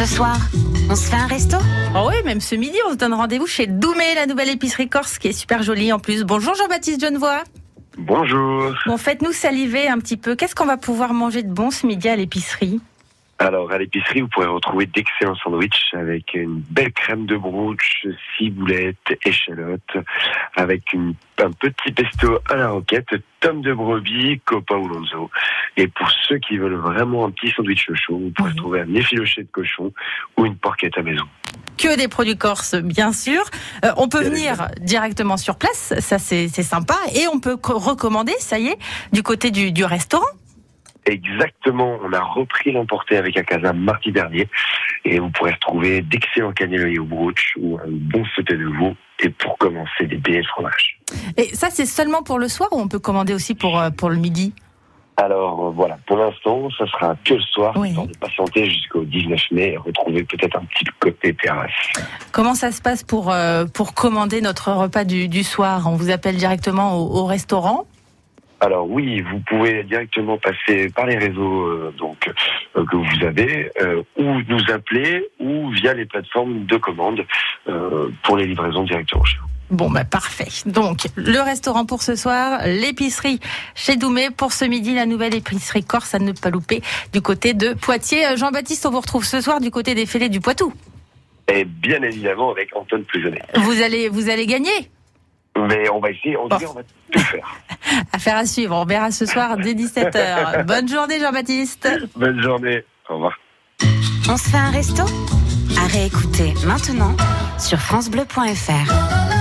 Ce soir, on se fait un resto Oh oui, même ce midi, on se donne rendez-vous chez Doumé, la nouvelle épicerie corse, qui est super jolie en plus. Bonjour Jean-Baptiste Genevois. Bonjour. Bon, faites-nous saliver un petit peu. Qu'est-ce qu'on va pouvoir manger de bon ce midi à l'épicerie? Alors, à l'épicerie, vous pourrez retrouver d'excellents sandwichs avec une belle crème de brooch, ciboulette, échalote, avec une, un petit pesto à la roquette, tome de brebis, copa ou lonzo. Et pour ceux qui veulent vraiment un petit sandwich chaud, vous pourrez trouver un effiloché de cochon ou une porquette à maison. Que des produits corses, bien sûr. Euh, on peut venir directement sur place, ça c'est sympa. Et on peut co- recommander, ça y est, du côté du, du restaurant. Exactement, on a repris l'emporté avec casa mardi dernier et vous pourrez retrouver d'excellents cannelés au brooch ou un bon sauté de veau et pour commencer des billets de fromage. Et ça, c'est seulement pour le soir ou on peut commander aussi pour, euh, pour le midi? Alors euh, voilà, pour l'instant, ça sera que le soir, Oui. de patienter jusqu'au 19 mai et retrouver peut-être un petit côté terrasse. Comment ça se passe pour, euh, pour commander notre repas du, du soir? On vous appelle directement au, au restaurant? Alors oui, vous pouvez directement passer par les réseaux euh, donc euh, que vous avez, euh, ou nous appeler, ou via les plateformes de commande pour les livraisons directement chez vous. Bon, bah parfait. Donc, le restaurant pour ce soir, l'épicerie chez Doumé pour ce midi, la nouvelle épicerie corse à ne pas louper du côté de Poitiers. Jean-Baptiste, on vous retrouve ce soir du côté des fêlés du Poitou. Et bien évidemment avec Antoine Plujonnet. Vous allez, vous allez gagner Mais on va essayer, on, Bon. dit, on va tout faire. Affaire à suivre. On verra ce soir dès 17h. Bonne journée, Jean-Baptiste. Bonne journée, au revoir. On se fait un resto À réécouter maintenant sur FranceBleu.fr.